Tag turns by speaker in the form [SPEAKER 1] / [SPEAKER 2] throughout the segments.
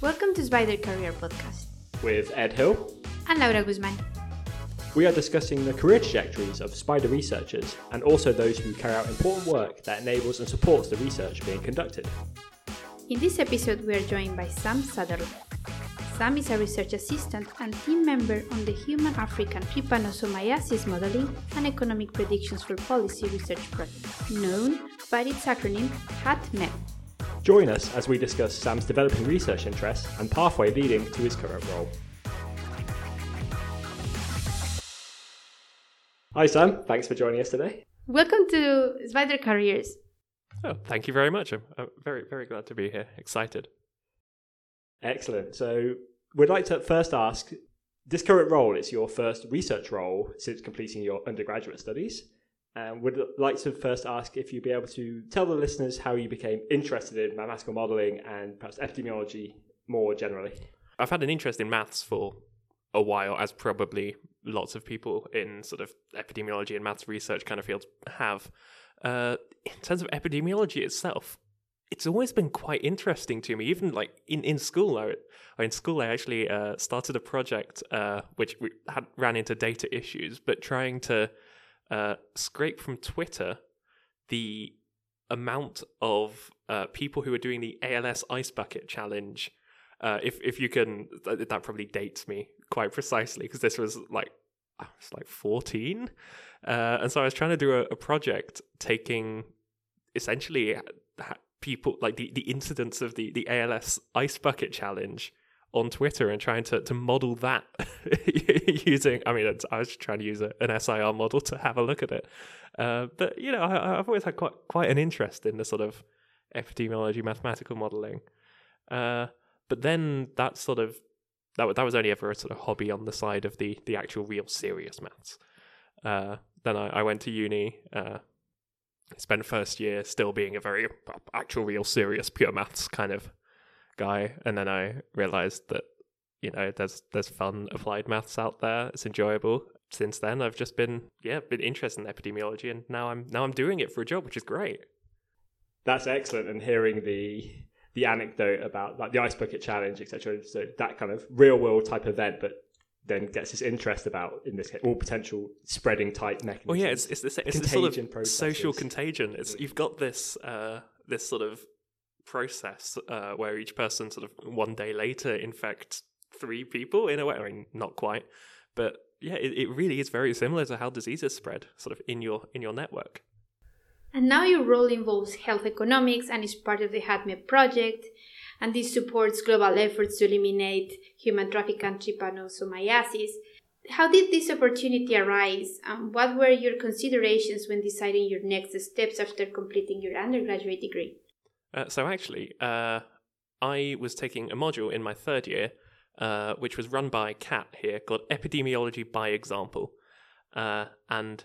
[SPEAKER 1] Welcome to SBIDER Career Podcast
[SPEAKER 2] with Ed Hill
[SPEAKER 1] and Laura Guzman.
[SPEAKER 2] We are discussing the career trajectories of SBIDER researchers and also those who carry out important work that enables and supports the research being conducted.
[SPEAKER 1] In this episode, we are joined by Sam Sutherland. Sam is a research assistant and team member on the Human African Trypanosomiasis Modeling and Economic Predictions for Policy Research Project, known by its acronym HAT MEPP.
[SPEAKER 2] Join us as we discuss Sam's developing research interests and pathway leading to his current role. Hi, Sam. Thanks for joining us today.
[SPEAKER 1] Welcome to SBIDER Careers.
[SPEAKER 3] Oh, thank you very much. I'm, I'm very, very glad to be here. Excited.
[SPEAKER 2] Excellent. So, we'd like to first ask this current role is your first research role since completing your undergraduate studies. And would like to first ask if you'd be able to tell the listeners how you became interested in mathematical modelling and perhaps epidemiology more generally.
[SPEAKER 3] I've had an interest in maths for a while, as probably lots of people in sort of epidemiology and maths research kind of fields have. Uh, in terms of epidemiology itself, it's always been quite interesting to me. Even like in, in school, I, in school I actually uh, started a project uh, which had ran into data issues, but trying to uh, scrape from Twitter the amount of uh, people who are doing the ALS Ice Bucket Challenge. Uh, if if you can, that, probably dates me quite precisely because this was like I was like fourteen, uh, and so I was trying to do a, a project taking essentially people like the, the incidents of the, the ALS Ice Bucket Challenge on Twitter and trying to, to model that using, I mean, I was trying to use a, an SIR model to have a look at it. Uh, but, you know, I, have always had quite, quite an interest in the sort of epidemiology, mathematical modeling. Uh, but then that sort of, that, that was only ever a sort of hobby on the side of the, the actual real serious maths. Uh, then I, I, went to uni, uh, spent first year still being a very actual, real, serious, pure maths kind of guy, and then I realized that you know there's there's fun applied maths out there. It's enjoyable. Since then, I've just been yeah been interested in epidemiology, and now I'm now I'm doing it for a job, which is great.
[SPEAKER 2] That's excellent, and hearing the the anecdote about like the ice bucket challenge, etc. So that kind of real world type event, but then gets this interest about in this case all potential spreading type mechanisms.
[SPEAKER 3] Well, yeah, it's it's the, it's the sort of processes. social contagion. It's you've got this uh, this sort of process uh, where each person sort of one day later infects three people in a way. I mean, not quite, but yeah, it, it really is very similar to how diseases spread, sort of in your in your network.
[SPEAKER 1] And now your role involves health economics and is part of the HAT MEPP project, and this supports global efforts to eliminate human trafficking and trypanosomiasis. How did this opportunity arise, and what were your considerations when deciding your next steps after completing your undergraduate degree?
[SPEAKER 3] Uh, so actually, uh, I was taking a module in my third year, uh, which was run by Kat here, called Epidemiology by Example, uh, and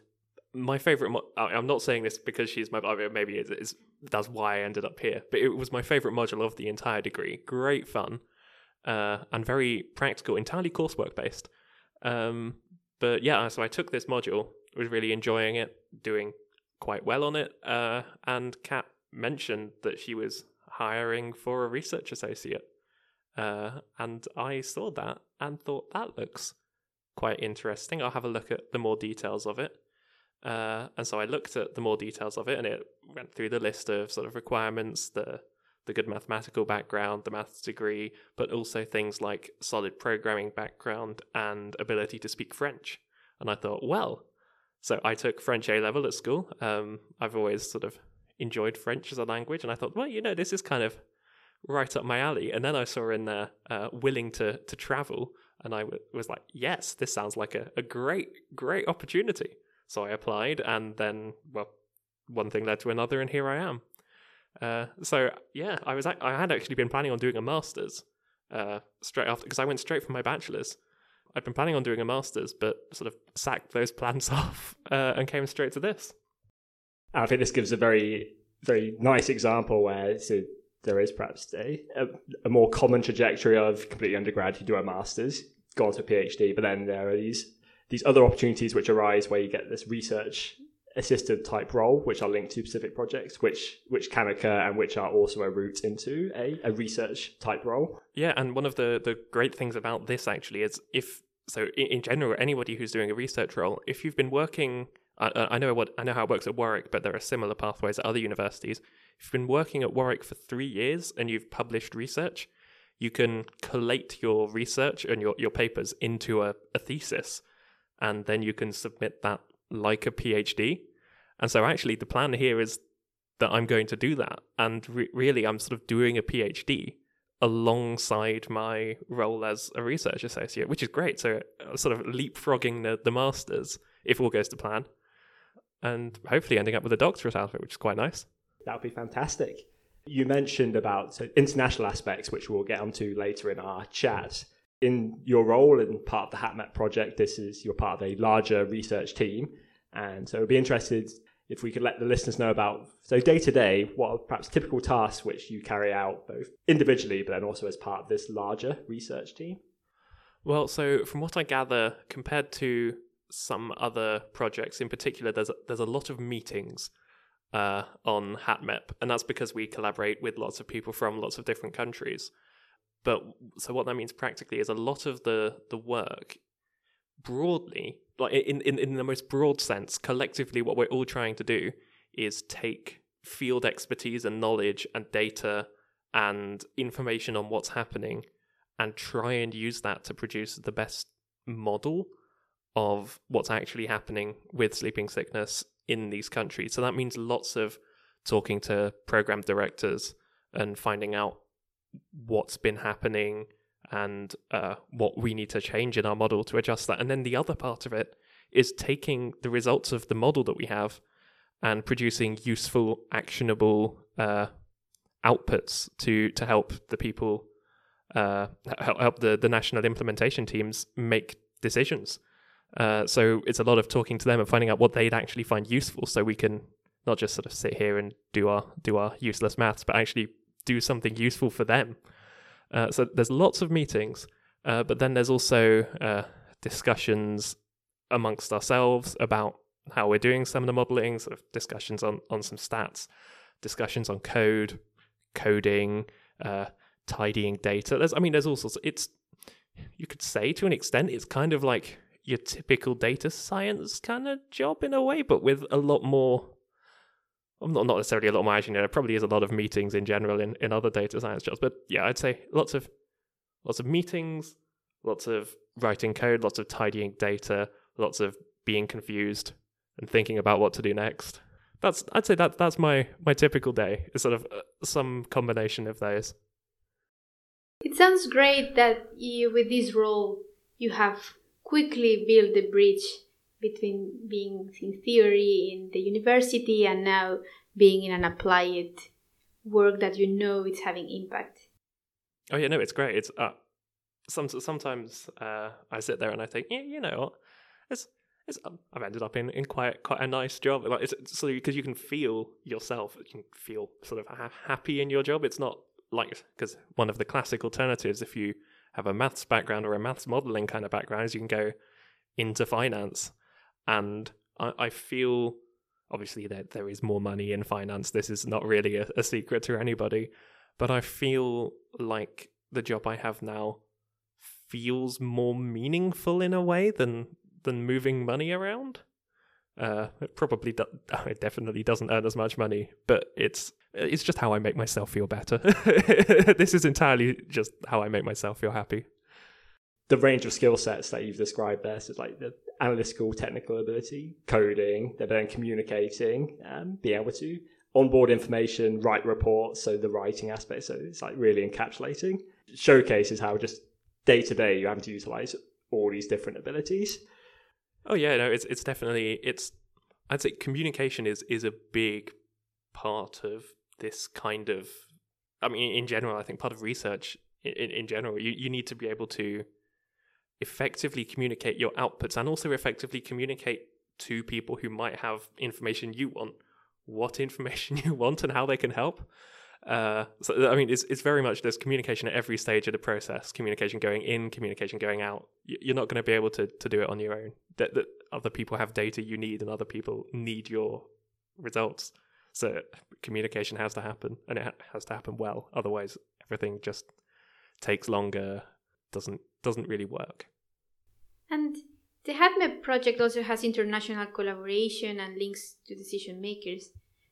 [SPEAKER 3] my favorite. Mo- I'm not saying this because she's my. Maybe it's, it's, that's why I ended up here, but it was my favorite module of the entire degree. Great fun, uh, and very practical, entirely coursework based. Um, but yeah, so I took this module, was really enjoying it, doing quite well on it, uh, and Kat mentioned that she was hiring for a research associate. Uh, and I saw that and thought that looks quite interesting. I'll have a look at the more details of it. Uh, and so I looked at the more details of it, and it went through the list of sort of requirements, the the good mathematical background, the maths degree, but also things like solid programming background and ability to speak French. And I thought, well, so I took French A level at school. Um, I've always sort of enjoyed French as a language, and I thought, well, you know, this is kind of right up my alley. And then I saw in there uh, willing to to travel, and I w- was like, yes, this sounds like a, a great great opportunity. So I applied, and then well, one thing led to another, and here I am. Uh, so yeah, I was I had actually been planning on doing a master's uh, straight after because I went straight from my bachelor's. I'd been planning on doing a master's, but sort of sacked those plans off uh, and came straight to this.
[SPEAKER 2] I think this gives a very, very nice example where so there is perhaps a, a, a more common trajectory of completely undergrad, you do a master's, go on to a PhD, but then there are these these other opportunities which arise where you get this research assistant type role, which are linked to specific projects, which which can occur and which are also a route into a, a research type role.
[SPEAKER 3] Yeah, and one of the the great things about this actually is if so in, in general, anybody who's doing a research role, if you've been working I, I know what I know how it works at Warwick, but there are similar pathways at other universities. If you've been working at Warwick for three years and you've published research, you can collate your research and your, your papers into a, a thesis, and then you can submit that like a PhD. And so, actually, the plan here is that I'm going to do that. And re- really, I'm sort of doing a PhD alongside my role as a research associate, which is great. So, uh, sort of leapfrogging the, the masters if all goes to plan, and hopefully ending up with a doctorate out of it, which is quite nice.
[SPEAKER 2] That would be fantastic. You mentioned about uh, international aspects, which we'll get onto later in our chat. In your role and part of the HAT MEPP project, this is you're part of a larger research team, and so I'd be interested if we could let the listeners know about so day to day what are perhaps typical tasks which you carry out both individually but then also as part of this larger research team.
[SPEAKER 3] Well, so from what I gather, compared to some other projects, in particular, there's a, there's a lot of meetings uh, on HAT MEPP, and that's because we collaborate with lots of people from lots of different countries. But so what that means practically is a lot of the the work broadly, like in, in, in the most broad sense, collectively what we're all trying to do is take field expertise and knowledge and data and information on what's happening and try and use that to produce the best model of what's actually happening with sleeping sickness in these countries. So that means lots of talking to program directors and finding out what's been happening and uh, what we need to change in our model to adjust that. And then the other part of it is taking the results of the model that we have and producing useful, actionable uh, outputs to to help the people, uh, help, help the the national implementation teams make decisions. Uh, so it's a lot of talking to them and finding out what they'd actually find useful, so we can not just sort of sit here and do our do our useless maths, but actually do something useful for them. Uh, so there's lots of meetings, uh, but then there's also uh, discussions amongst ourselves about how we're doing some of the modeling, sort of discussions on on some stats, discussions on code, coding, uh, tidying data. There's, I mean, there's all sorts. It's you could say to an extent, it's kind of like your typical data science kind of job in a way, but with a lot more. I'm Not not necessarily a lot more action. There probably is a lot of meetings in general in, in other data science jobs, but yeah, I'd say lots of lots of meetings, lots of writing code, lots of tidying data, lots of being confused and thinking about what to do next. That's I'd say that that's my my typical day. Is sort of uh, some combination of those.
[SPEAKER 1] It sounds great that you, with this role, you have quickly build the bridge between being in theory in the university and now being in an applied work that you know it's having impact.
[SPEAKER 3] Oh yeah, no, it's great. It's uh, some sometimes uh, I sit there and I think, yeah, you know what, it's it's um, I've ended up in, in quite quite a nice job. Like it's, so because you can feel yourself, you can feel sort of ha- happy in your job. It's not like because one of the classic alternatives if you have a maths background or a maths modeling kind of background is you can go into finance. And I, I feel obviously that there is more money in finance. This is not really a, a secret to anybody, but I feel like the job I have now feels more meaningful in a way than than moving money around. Uh, it probably do- it definitely doesn't earn as much money, but it's it's just how I make myself feel better. this is entirely just how I make myself feel happy.
[SPEAKER 2] The range of skill sets that you've described there, so like the analytical, technical ability, coding, then communicating, and being able to onboard information, write reports, so the writing aspect. So it's like really encapsulating, showcases how just day to day you have to utilize all these different abilities.
[SPEAKER 3] Oh yeah, no, it's it's definitely it's. I'd say communication is is a big part of this kind of. I mean, in general, I think part of research in, in general, you, you need to be able to effectively communicate your outputs and also effectively communicate to people who might have information you want, what information you want, and how they can help. Uh, so I mean, it's it's very much there's communication at every stage of the process. Communication going in, communication going out. You're not going to be able to to do it on your own. That, that other people have data you need and other people need your results. So communication has to happen and it has to happen well. Otherwise, everything just takes longer, doesn't doesn't really work.
[SPEAKER 1] And the HAT MEPP project also has international collaboration and links to decision makers.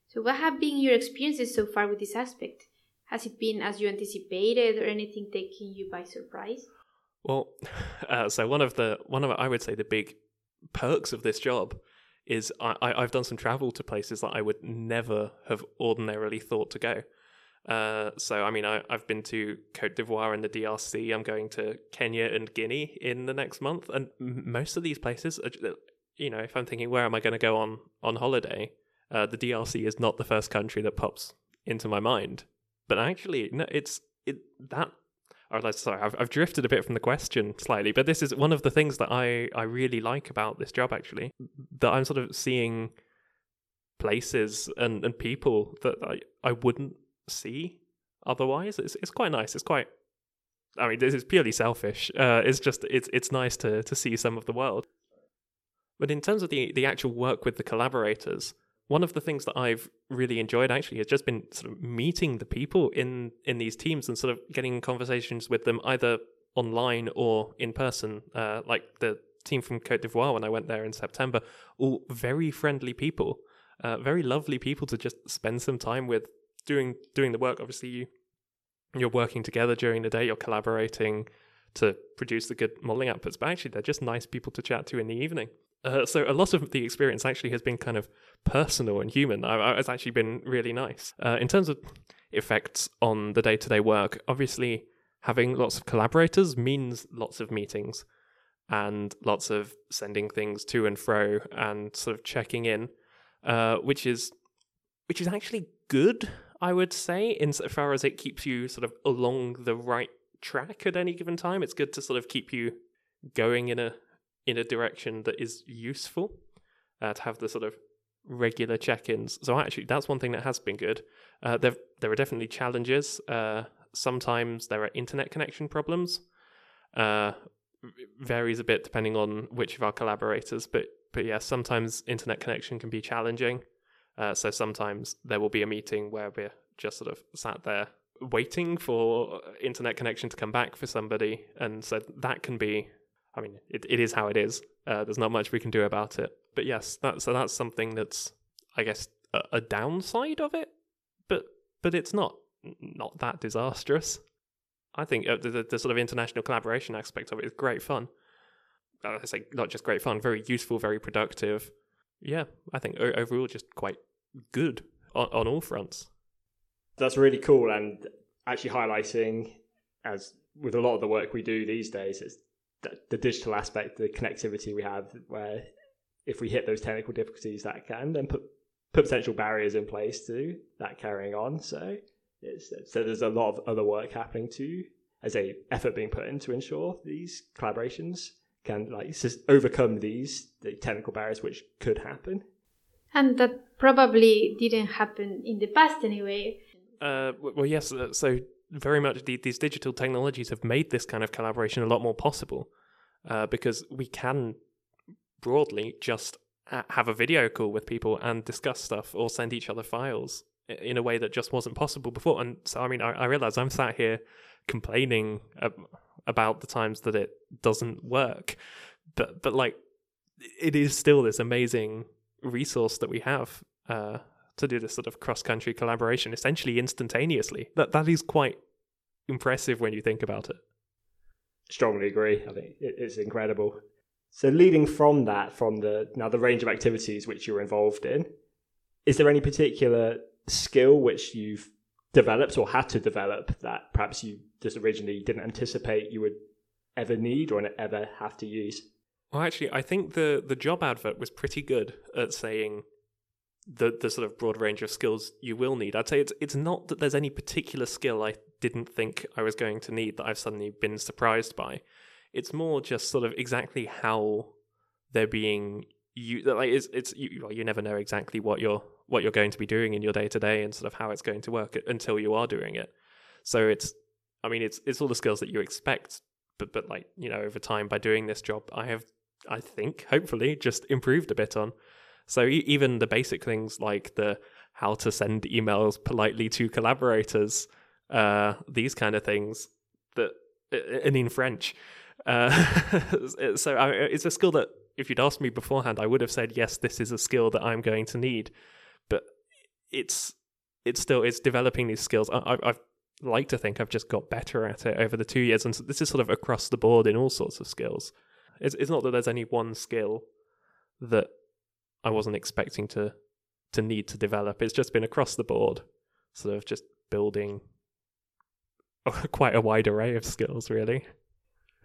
[SPEAKER 1] So, what have been your experiences so far with this aspect? Has it been as you anticipated, or anything taking you by surprise?
[SPEAKER 3] Well, uh, so one of the one of I would say the big perks of this job is I, I have done some travel to places that I would never have ordinarily thought to go. Uh, so I mean I, I've been to Cote d'Ivoire and the DRC. I'm going to Kenya and Guinea in the next month, and most of these places, are, you know, if I'm thinking where am I going to go on on holiday, uh, the DRC is not the first country that pops into my mind. But actually, no, it's it that or sorry, I've, I've drifted a bit from the question slightly, but this is one of the things that I, I really like about this job, actually, that I'm sort of seeing places and, and people that I, I wouldn't see otherwise. It's, it's quite nice. It's quite, I mean, this is purely selfish. Uh, it's just, it's, it's nice to, to see some of the world. But in terms of the, the actual work with the collaborators, one of the things that I've really enjoyed actually has just been sort of meeting the people in in these teams and sort of getting conversations with them either online or in person. Uh, like the team from Cote d'Ivoire when I went there in September, all very friendly people, uh, very lovely people to just spend some time with doing doing the work. Obviously, you you're working together during the day, you're collaborating to produce the good modeling outputs, but actually they're just nice people to chat to in the evening. Uh, so a lot of the experience actually has been kind of personal and human. I, it's actually been really nice. Uh, in terms of effects on the day-to-day work, obviously having lots of collaborators means lots of meetings and lots of sending things to and fro and sort of checking in, uh, which is which is actually good, I would say, insofar as it keeps you sort of along the right track at any given time. It's good to sort of keep you going in a in a direction that is useful uh, to have the sort of regular check-ins. So actually, that's one thing that has been good. Uh, there there are definitely challenges. Uh, sometimes there are internet connection problems. Uh, varies a bit depending on which of our collaborators, but but yeah, sometimes internet connection can be challenging. Uh, so sometimes there will be a meeting where we're just sort of sat there waiting for internet connection to come back for somebody, and so that can be I mean, it, it is how it is. Uh, there's not much we can do about it. But yes, that, so that's something that's, I guess, a, a downside of it. But but it's not not that disastrous. I think uh, the, the, sort of international collaboration aspect of it is great fun. Uh, I say not just great fun, very useful, very productive. Yeah, I think overall just quite good on, on all fronts.
[SPEAKER 2] That's really cool, and actually highlighting as with a lot of the work we do these days, it's the, the digital aspect, the connectivity we have, where if we hit those technical difficulties, that can then put put potential barriers in place to that carrying on. So so there's a lot of other work happening too, as a effort being put in to ensure these collaborations can like overcome these the technical barriers which could happen.
[SPEAKER 1] And that probably didn't happen in the past anyway.
[SPEAKER 3] Uh, well, yes. Uh, so very much the, these digital technologies have made this kind of collaboration a lot more possible uh, because we can broadly just have a video call with people and discuss stuff or send each other files in a way that just wasn't possible before. And so, I mean, I, I realize I'm sat here complaining about the times that it doesn't work, but but like it is still this amazing resource that we have uh, to do this sort of cross country collaboration essentially instantaneously. That that is quite impressive when you think about it.
[SPEAKER 2] Strongly agree. I think it's incredible. So leading from that, from the now the range of activities which you're involved in, is there any particular skill which you've developed or had to develop that perhaps you just originally didn't anticipate you would ever need or ever have to use?
[SPEAKER 3] Well, actually, I think the the job advert was pretty good at saying the the sort of broad range of skills you will need. I'd say it's it's not that there's any particular skill I didn't think I was going to need that I've suddenly been surprised by. It's more just sort of exactly how they're being you like it's it's you, you never know exactly what you're what you're going to be doing in your day to day and sort of how it's going to work until you are doing it. So it's I mean it's it's all the skills that you expect but but like you know over time by doing this job I have I think, hopefully, just improved a bit on. So e- even the basic things like the how to send emails politely to collaborators, uh, these kind of things that and in French. Uh, so I, it's a skill that if you'd asked me beforehand, I would have said yes, this is a skill that I'm going to need. But it's it's still it's developing these skills. I, I've like to think I've just got better at it over the two years, and so this is sort of across the board in all sorts of skills. It's, it's not that there's any one skill that I wasn't expecting to to need to develop. It's just been across the board, sort of just building quite a wide array of skills, really.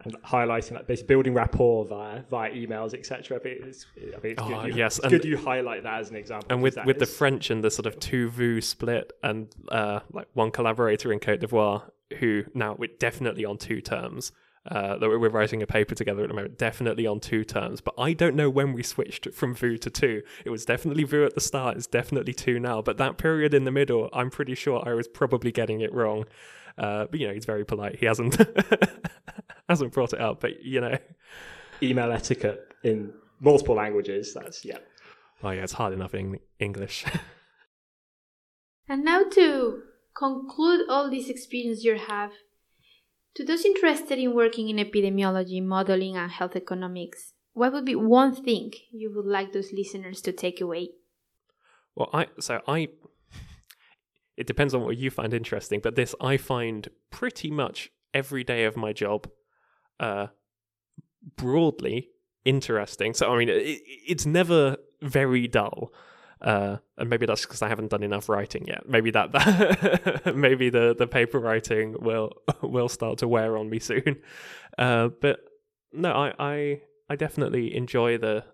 [SPEAKER 2] And highlighting that, basically building rapport via via emails, etc. It's, I think it's
[SPEAKER 3] Oh,
[SPEAKER 2] good. You,
[SPEAKER 3] yes,
[SPEAKER 2] it's good you highlight that as an example.
[SPEAKER 3] and with with the French and the sort of tu vous split, and uh, like one collaborator in Cote d'Ivoire who now we're definitely on tu terms. Uh, that we're we're writing a paper together at the moment, definitely on tu terms. But I don't know when we switched from vous to tu. It was definitely vous at the start. It's definitely tu now. But that period in the middle, I'm pretty sure I was probably getting it wrong. Uh, but you know, he's very polite. He hasn't hasn't brought it up. But you know,
[SPEAKER 2] email etiquette in multiple languages. That's yeah.
[SPEAKER 3] oh yeah, it's hard enough in English.
[SPEAKER 1] And now to conclude all this experience you have, to those interested in working in epidemiology, modeling, and health economics, what would be one thing you would like those listeners to take away?
[SPEAKER 3] Well, I so I it depends on what you find interesting, but this I find pretty much every day of my job uh broadly interesting. So I mean it, it's never very dull. Uh, and maybe that's because I haven't done enough writing yet. Maybe that, that maybe the, the paper writing will will start to wear on me soon. Uh, but no, I, I I definitely enjoy the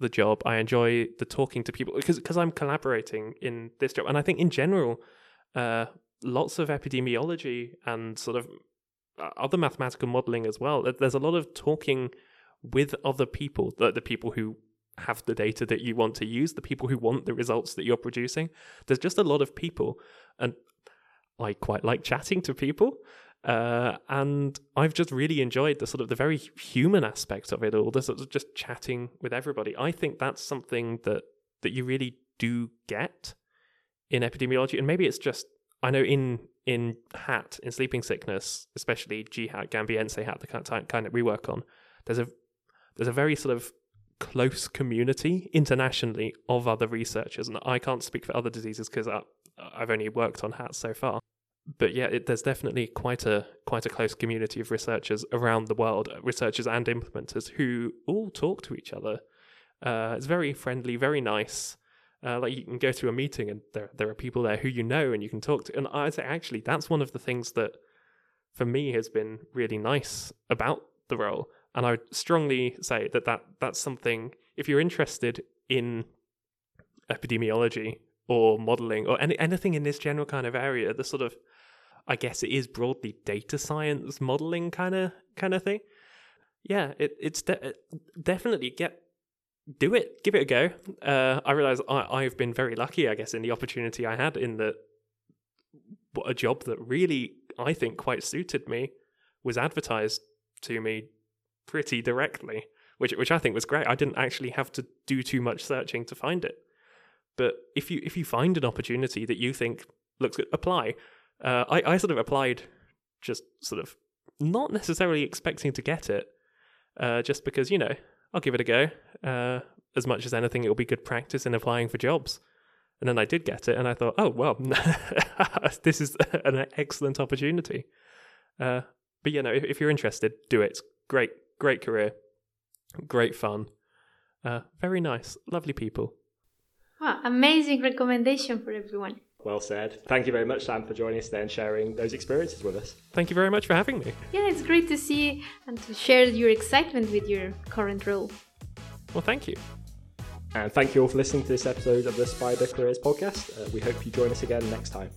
[SPEAKER 3] the job. I enjoy the talking to people because because I'm collaborating in this job, and I think in general, uh, lots of epidemiology and sort of uh, other mathematical modeling as well. There's a lot of talking with other people, the, the people who have the data that you want to use, the people who want the results that you're producing. There's just a lot of people, and I quite like chatting to people. Uh, and I've just really enjoyed the sort of the very human aspect of it all, the sort of just chatting with everybody. I think that's something that that you really do get in epidemiology, and maybe it's just I know in in HAT in sleeping sickness, especially GHAT, Gambiense HAT, the kind of, kind that we work on. There's a there's a very sort of close community internationally of other researchers, and I can't speak for other diseases because I've only worked on hats so far but yeah, it, there's definitely quite a quite a close community of researchers around the world, uh, researchers and implementers who all talk to each other. Uh, it's very friendly, very nice. Uh, like you can go to a meeting and there there are people there who you know and you can talk to. And I'd say actually that's one of the things that for me has been really nice about the role. And I would strongly say that, that that's something if you're interested in epidemiology or modeling or any, anything in this general kind of area, the sort of I guess it is broadly data science modeling kind of kind of thing. Yeah, it, it's de- definitely get do it, give it a go. Uh, I realize I, I've been very lucky, I guess, in the opportunity I had in that a job that really I think quite suited me was advertised to me pretty directly, which which I think was great. I didn't actually have to do too much searching to find it. But if you if you find an opportunity that you think looks good, apply. Uh, I, I sort of applied just sort of not necessarily expecting to get it, uh, just because, you know, I'll give it a go. Uh, as much as anything, it'll be good practice in applying for jobs. And then I did get it, and I thought, oh, well, this is an excellent opportunity. Uh, but, you know, if, if, you're interested, do it. Great, great career, great fun, uh, very nice, lovely people.
[SPEAKER 1] Wow, amazing recommendation for everyone.
[SPEAKER 2] Well said. Thank you very much, Sam, for joining us today and sharing those experiences with us.
[SPEAKER 3] Thank you very much for having me.
[SPEAKER 1] Yeah, it's great to see and to share your excitement with your current role.
[SPEAKER 3] Well, thank you.
[SPEAKER 2] And thank you all for listening to this episode of the SBIDER Careers podcast. Uh, we hope you join us again next time.